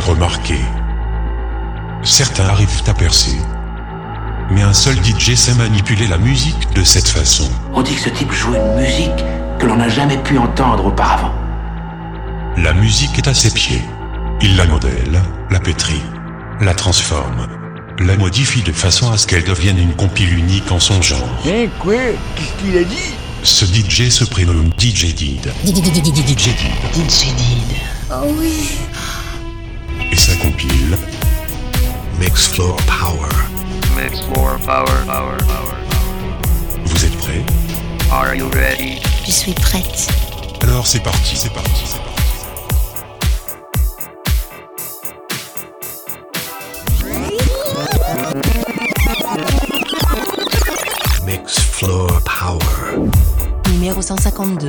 remarquer. Certains arrivent à percer. Mais un seul DJ sait manipuler la musique de cette façon. On dit que ce type joue une musique que l'on n'a jamais pu entendre auparavant. La musique est à ses pieds. Il la modèle, la pétrit, la transforme, la modifie de façon à ce qu'elle devienne une compile unique en son genre. Hein, quoi? Qu'est-ce qu'il a dit? Ce DJ se prénomme DJ Did. DJ Did. DJ Did. Oh oui et sa compile Mix Floor Power. Mix Floor Power, Power, Power. Vous êtes prêts? Are you ready? Je suis prête. Alors c'est parti, c'est parti, c'est parti. Mix Floor Power. Numéro 152.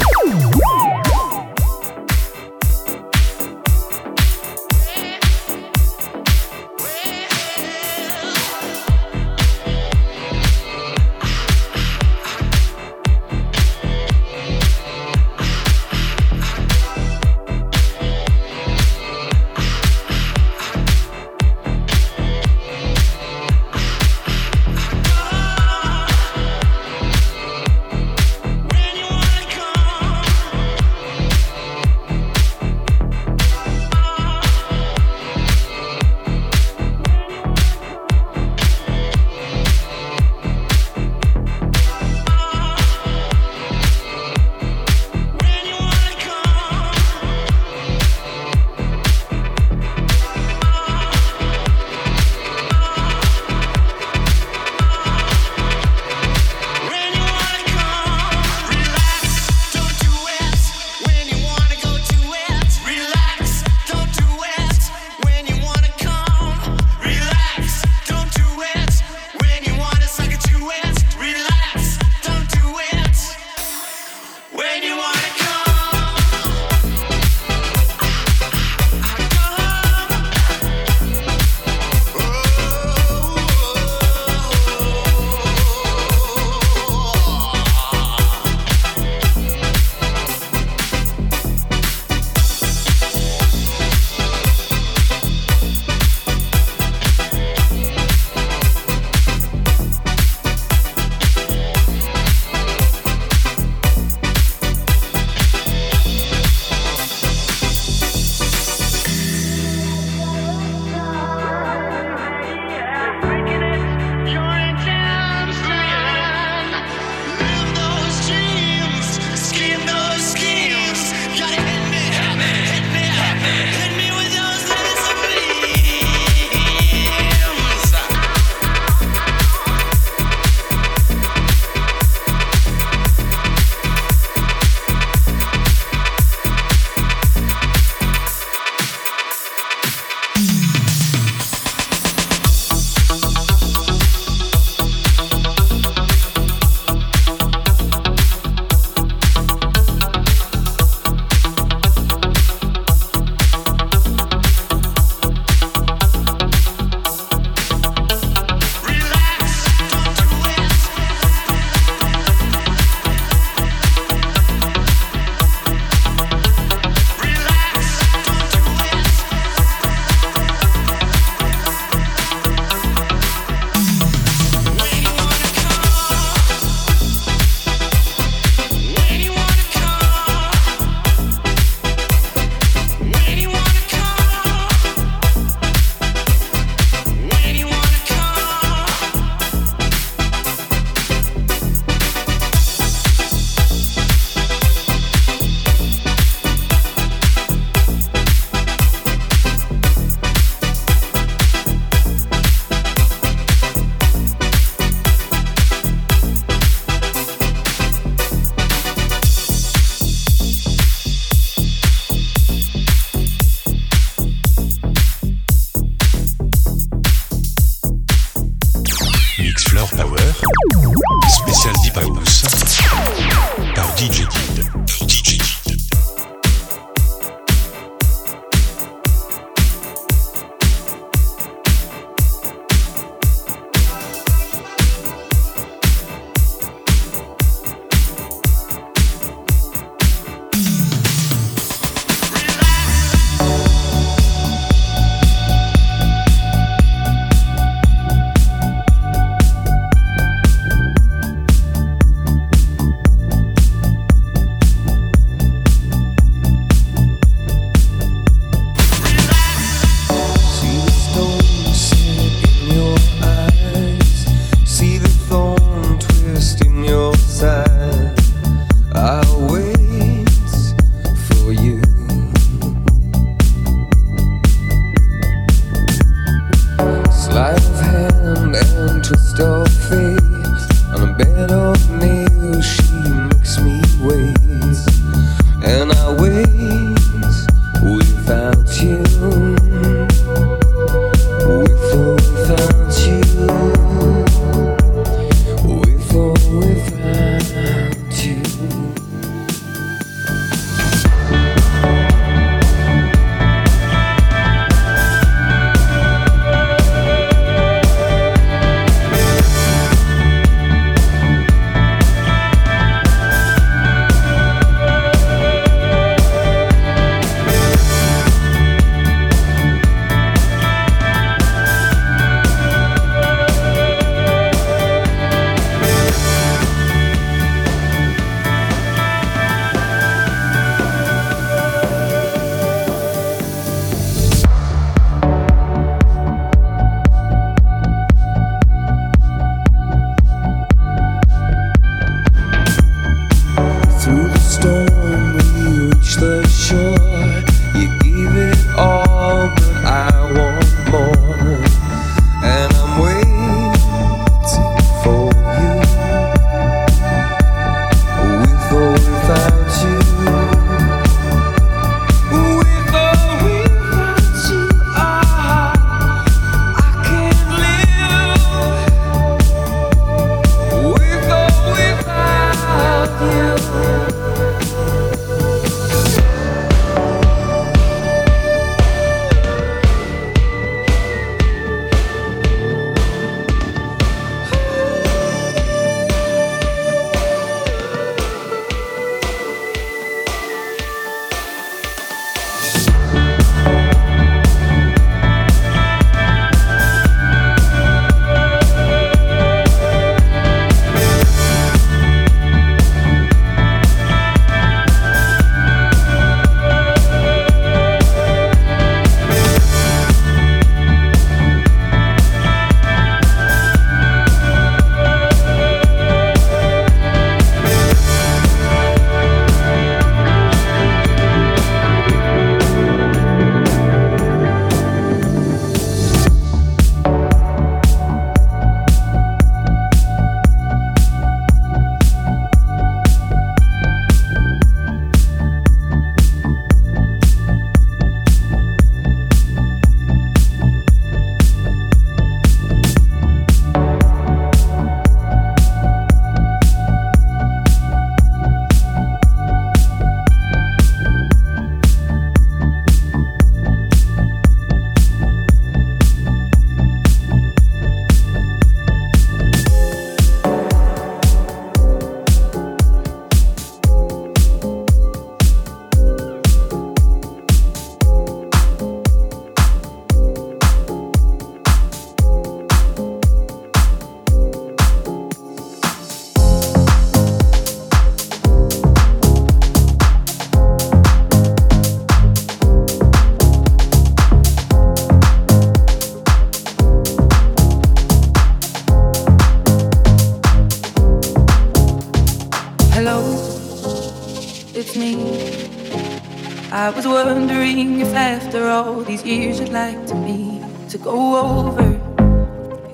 years you'd like to me to go over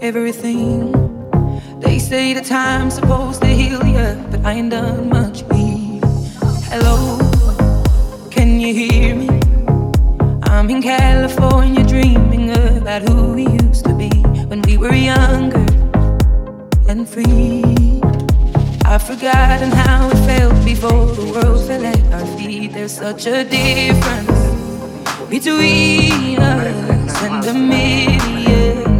everything. They say the time's supposed to heal you, but I ain't done much either. Hello, can you hear me? I'm in California dreaming about who we used to be when we were younger and free. I've forgotten how it felt before the world fell at our feet. There's such a difference between us and the media.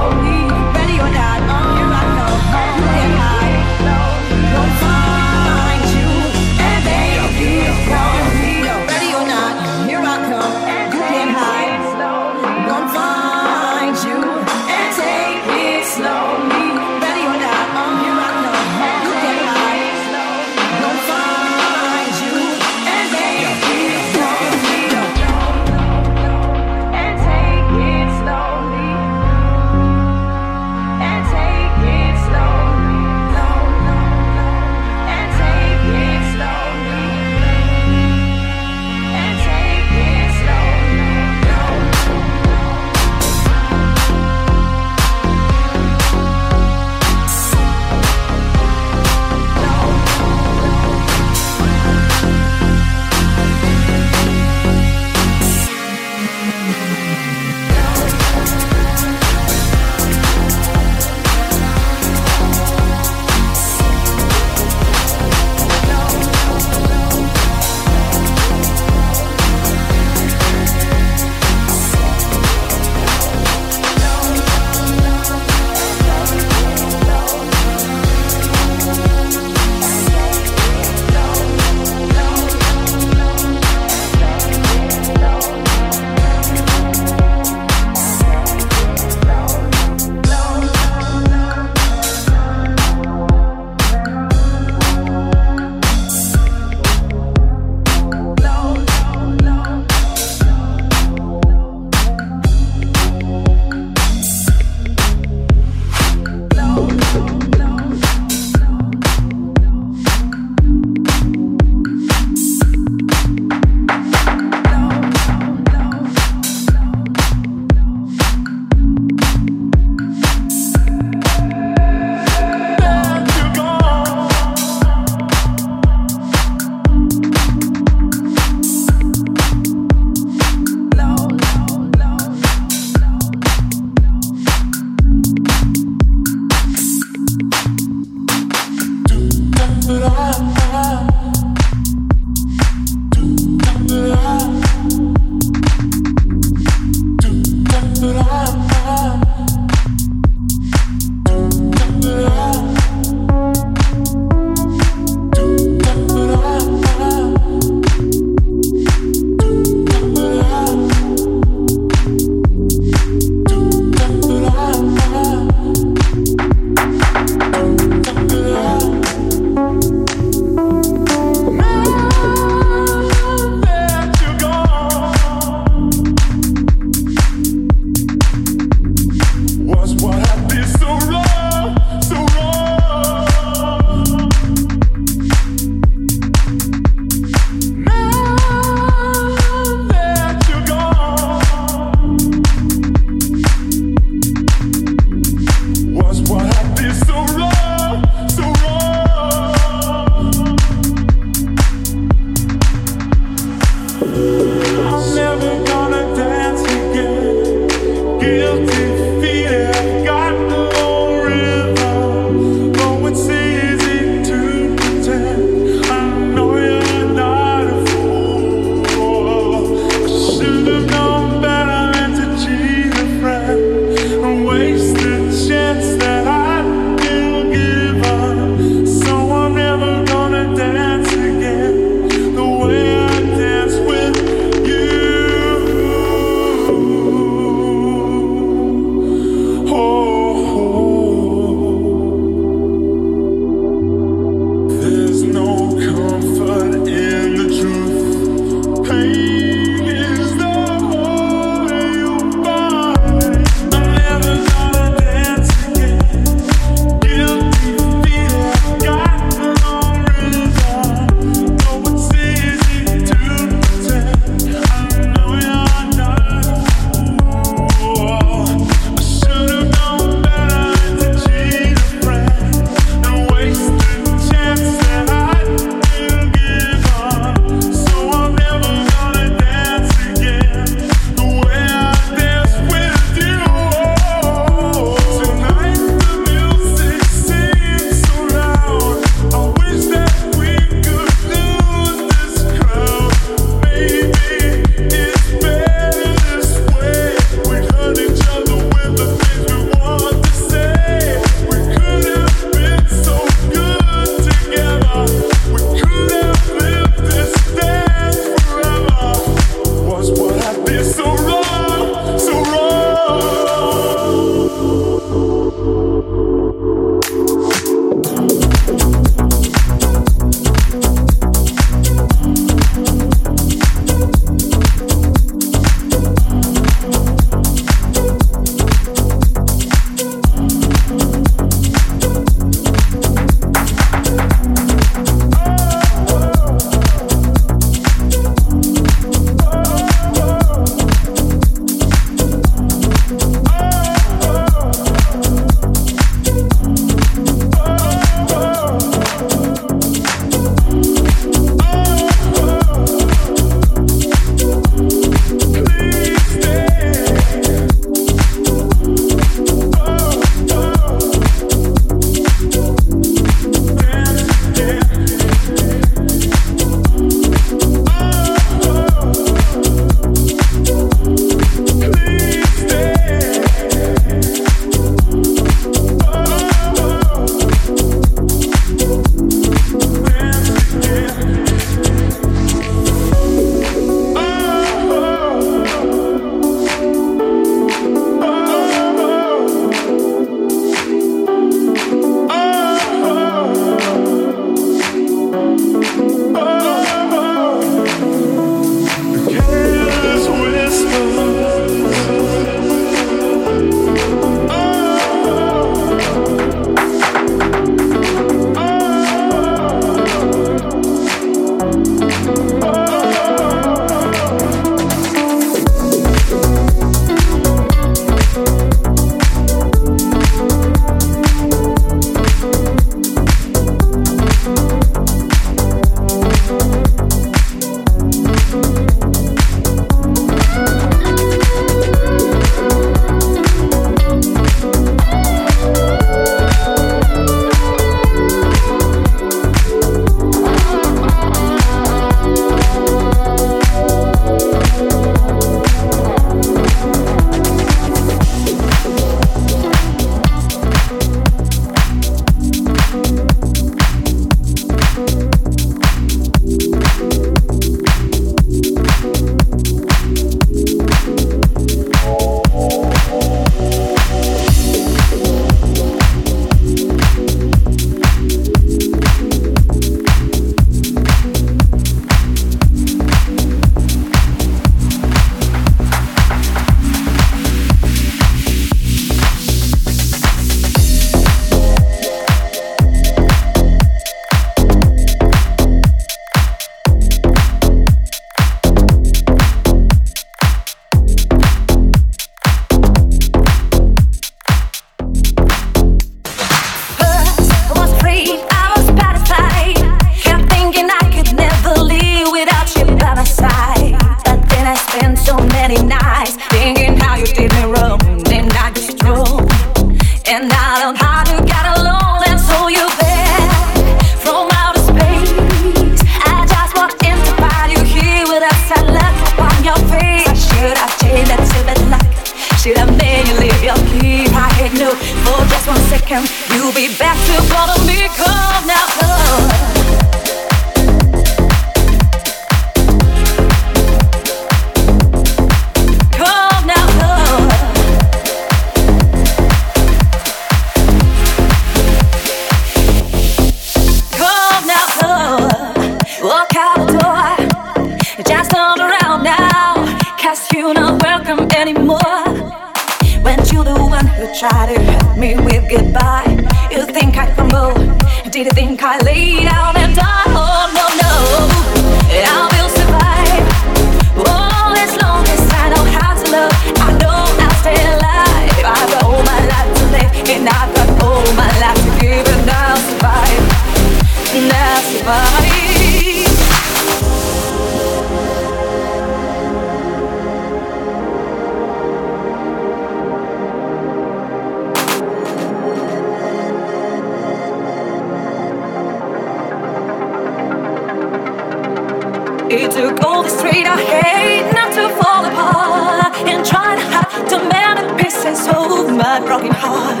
He took all straight trade I hate not to fall apart and try to hide the pieces of my broken heart.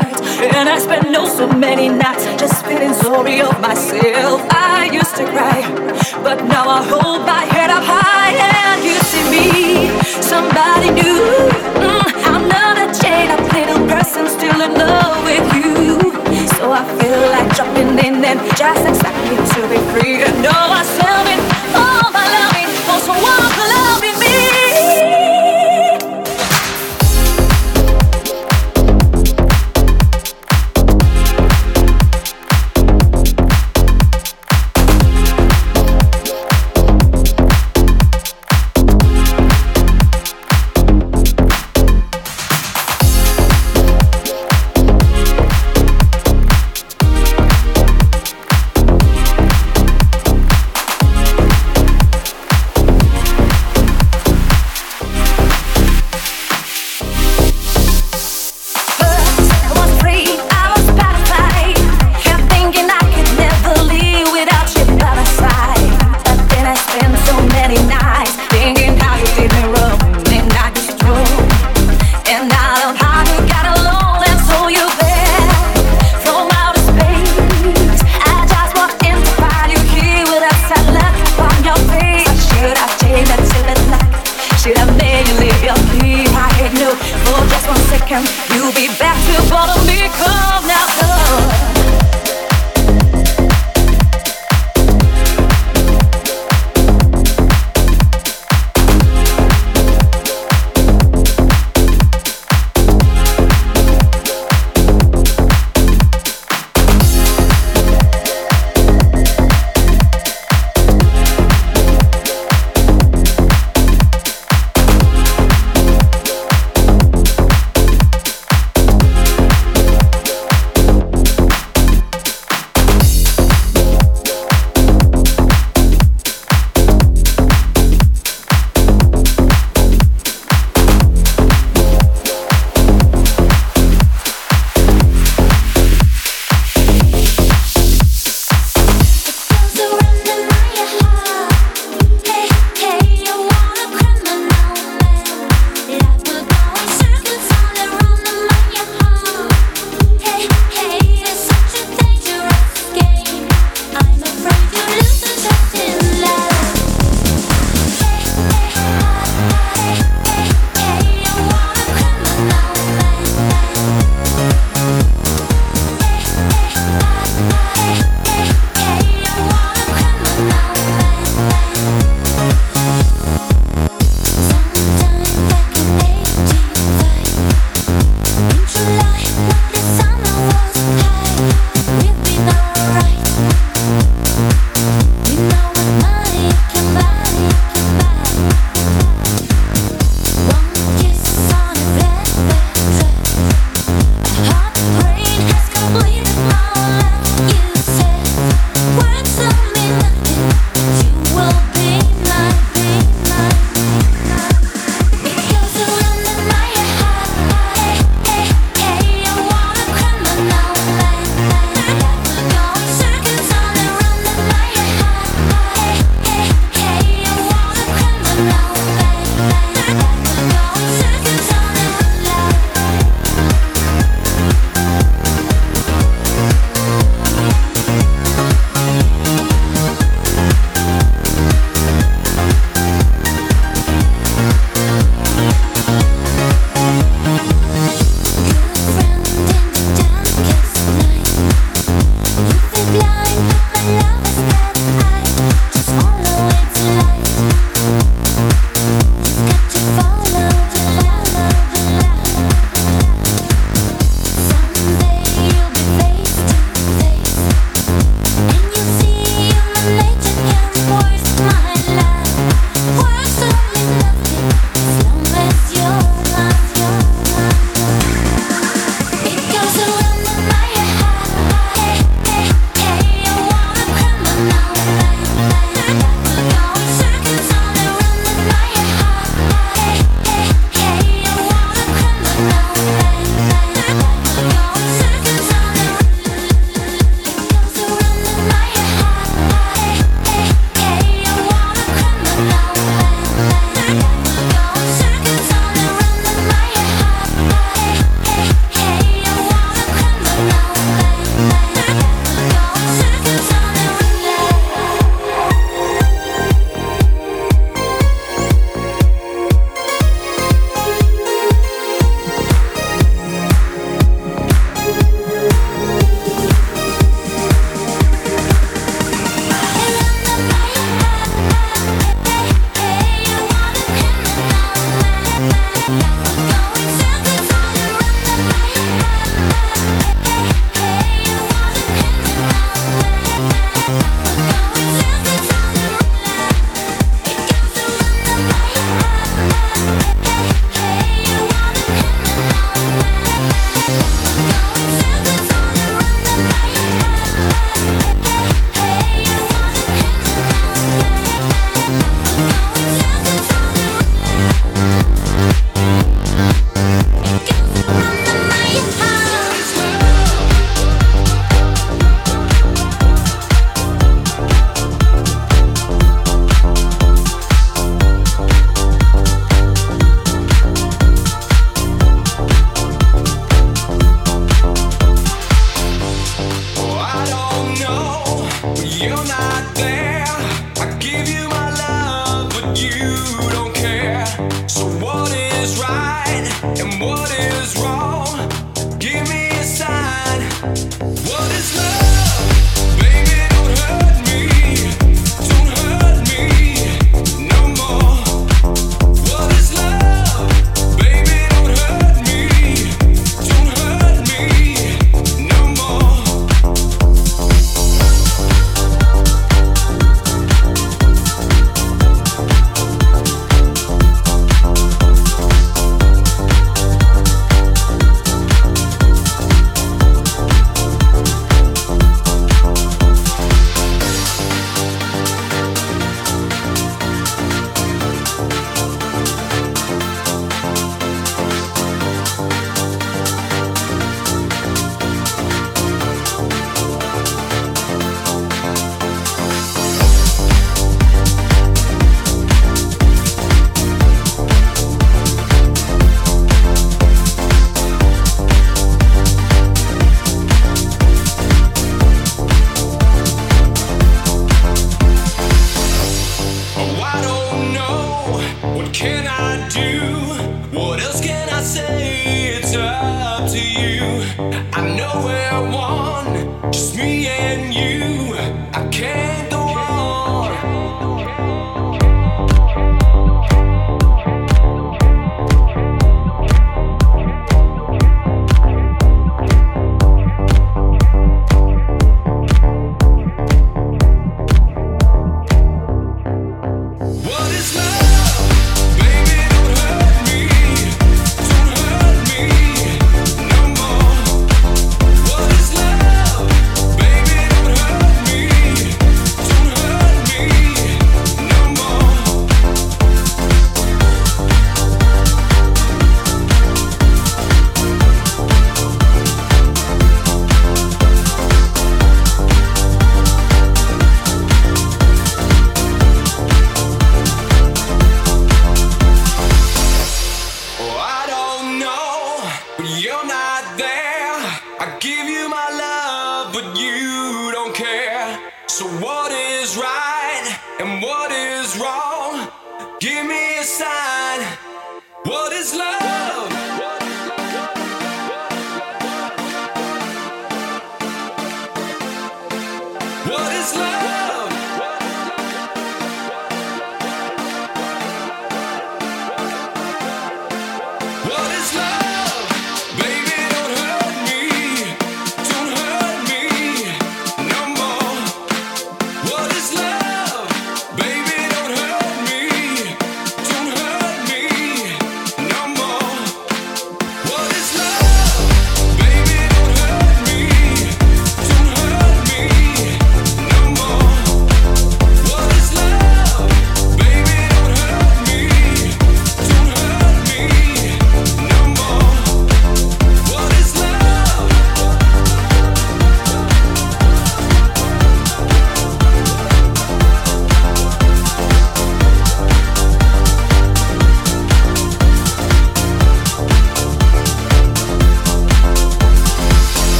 And I spent no so many nights just feeling sorry of myself. I used to cry, but now I hold my head up high and you see me, somebody new. Mm, I'm not a chained up little person still in love with you. So I feel like jumping in and just expecting to be free. And know I'm it. all my loving for someone to love it.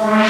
Wow.